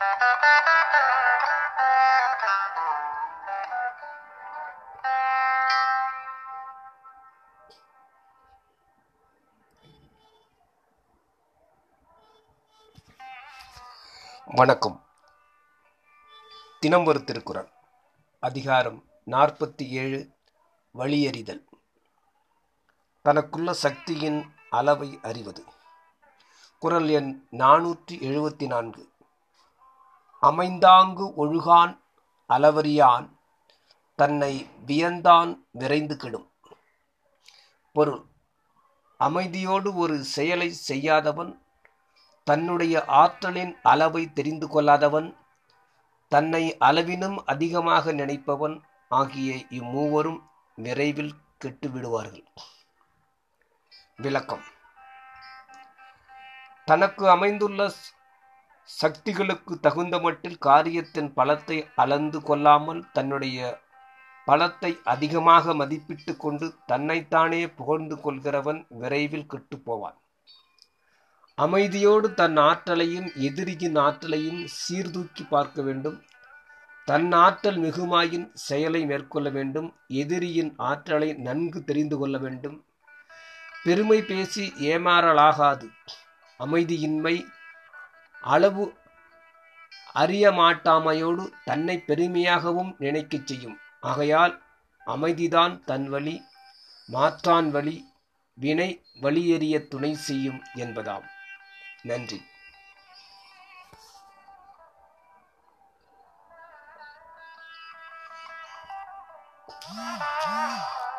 வணக்கம். தினம் ஒரு திருக்குறள். அதிகாரம் நாற்பத்தி ஏழு வழியறிதல். தனக்குள்ள சக்தியின் அளவை அறிவது. குரல் எண் நானூற்றி எழுபத்தி நான்கு. அமைந்தாங்கு ஒழுகான் அளவறியான் தன்னை வியந்தான் விரைந்து கெடும். பொருள் அமைதியோடு ஒரு செயலை செய்யாதவன் தன்னுடைய ஆற்றலின் அளவை தெரிந்து கொள்ளாதவன் தன்னை அளவினும் அதிகமாக நினைப்பவன் ஆகிய இம்மூவரும் விரைவில் கெட்டுவிடுவார்கள் விளக்கம். தனக்கு அமைந்துள்ள சக்திகளுக்கு தகுந்த மட்டில் காரியத்தின் பலத்தை அளந்து கொள்ளாமல் தன்னுடைய பலத்தை அதிகமாக மதிப்பிட்டு கொண்டு தன்னைத்தானே புகழ்ந்து கொள்கிறவன் விரைவில் கெட்டுப்போவான் அமைதியோடு தன் ஆற்றலையும் எதிரியின் ஆற்றலையும் சீர்தூக்கி பார்க்க வேண்டும். தன் ஆற்றல் மிகுமாயின் செயலை மேற்கொள்ள வேண்டும். எதிரியின் ஆற்றலை நன்கு தெரிந்து கொள்ள வேண்டும். பெருமை பேசி ஏமாறலாகாது. அமைதியின்மை அளவு அறிய மாட்டாமையோடு தன்னை பெருமையாகவும் நினைக்கச் செய்யும் ஆகையால் அமைதிதான் தன் வழி மாற்றான் வழி வினை வழியெறிய துணை செய்யும் என்பதாம் நன்றி Ah!